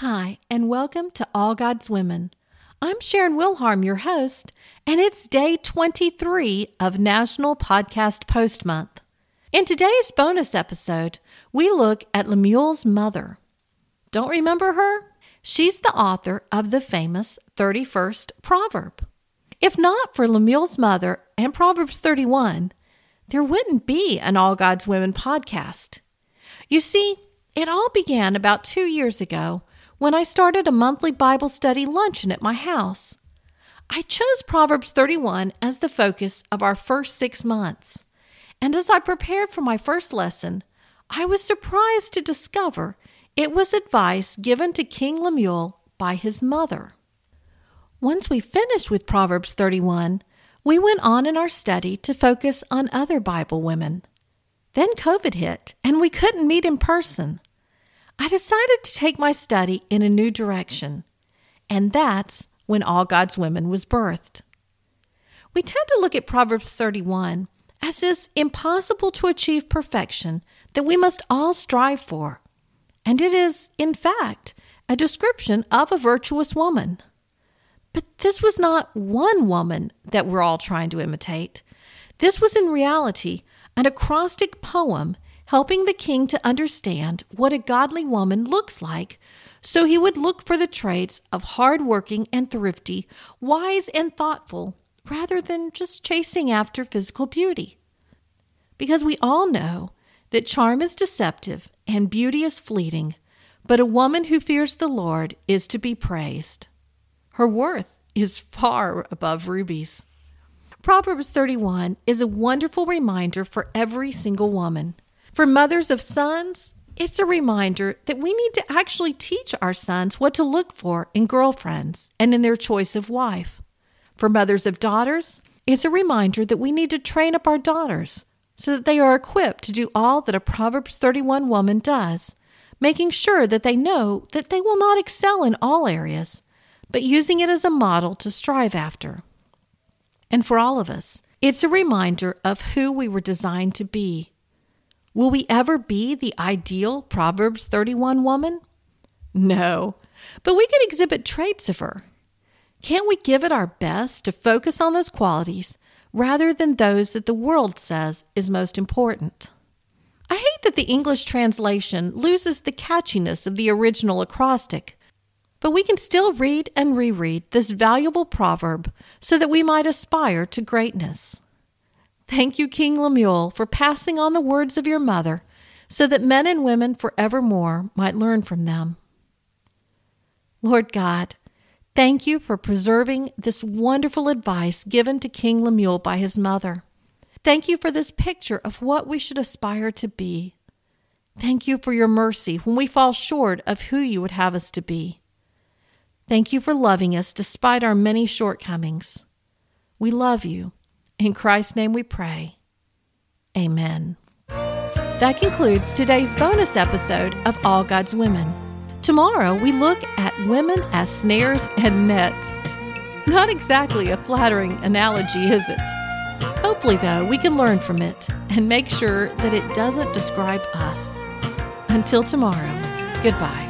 Hi, and welcome to All God's Women. I'm Sharon Wilharm, your host, and it's day 23 of National Podcast Post Month. In today's bonus episode, we look at Lemuel's mother. Don't remember her? She's the author of the famous 31st proverb. If not for Lemuel's mother and Proverbs 31, there wouldn't be an All God's Women podcast. You see, it all began about two years ago when I started a monthly Bible study luncheon at my house. I chose Proverbs 31 as the focus of our first six months. And as I prepared for my first lesson, I was surprised to discover it was advice given to King Lemuel by his mother. Once we finished with Proverbs 31, we went on in our study to focus on other Bible women. Then COVID hit, and we couldn't meet in person. I decided to take my study in a new direction, and that's when All God's Women was birthed. We tend to look at Proverbs 31 as this impossible to achieve perfection that we must all strive for, and it is, in fact, a description of a virtuous woman. But this was not one woman that we're all trying to imitate. This was in reality an acrostic poem helping the king to understand what a godly woman looks like, so he would look for the traits of hard-working and thrifty, wise and thoughtful, rather than just chasing after physical beauty. Because we all know that charm is deceptive and beauty is fleeting, but a woman who fears the Lord is to be praised. Her worth is far above rubies. Proverbs 31 is a wonderful reminder for every single woman. For mothers of sons, it's a reminder that we need to actually teach our sons what to look for in girlfriends and in their choice of wife. For mothers of daughters, it's a reminder that we need to train up our daughters so that they are equipped to do all that a Proverbs 31 woman does, making sure that they know that they will not excel in all areas, but using it as a model to strive after. And for all of us, it's a reminder of who we were designed to be Will we ever be the ideal Proverbs 31 woman? No, but we can exhibit traits of her. Can't we give it our best to focus on those qualities rather than those that the world says is most important? I hate that the English translation loses the catchiness of the original acrostic, but we can still read and reread this valuable proverb so that we might aspire to greatness. Thank you, King Lemuel, for passing on the words of your mother, so that men and women forevermore might learn from them. Lord God, thank you for preserving this wonderful advice given to King Lemuel by his mother. Thank you for this picture of what we should aspire to be. Thank you for your mercy when we fall short of who you would have us to be. Thank you for loving us despite our many shortcomings. We love you in Christ's name we pray. Amen. That concludes today's bonus episode of All God's Women. Tomorrow we look at women as snares and nets. Not exactly a flattering analogy, is it? Hopefully, though, we can learn from it and make sure that it doesn't describe us. Until tomorrow, goodbye.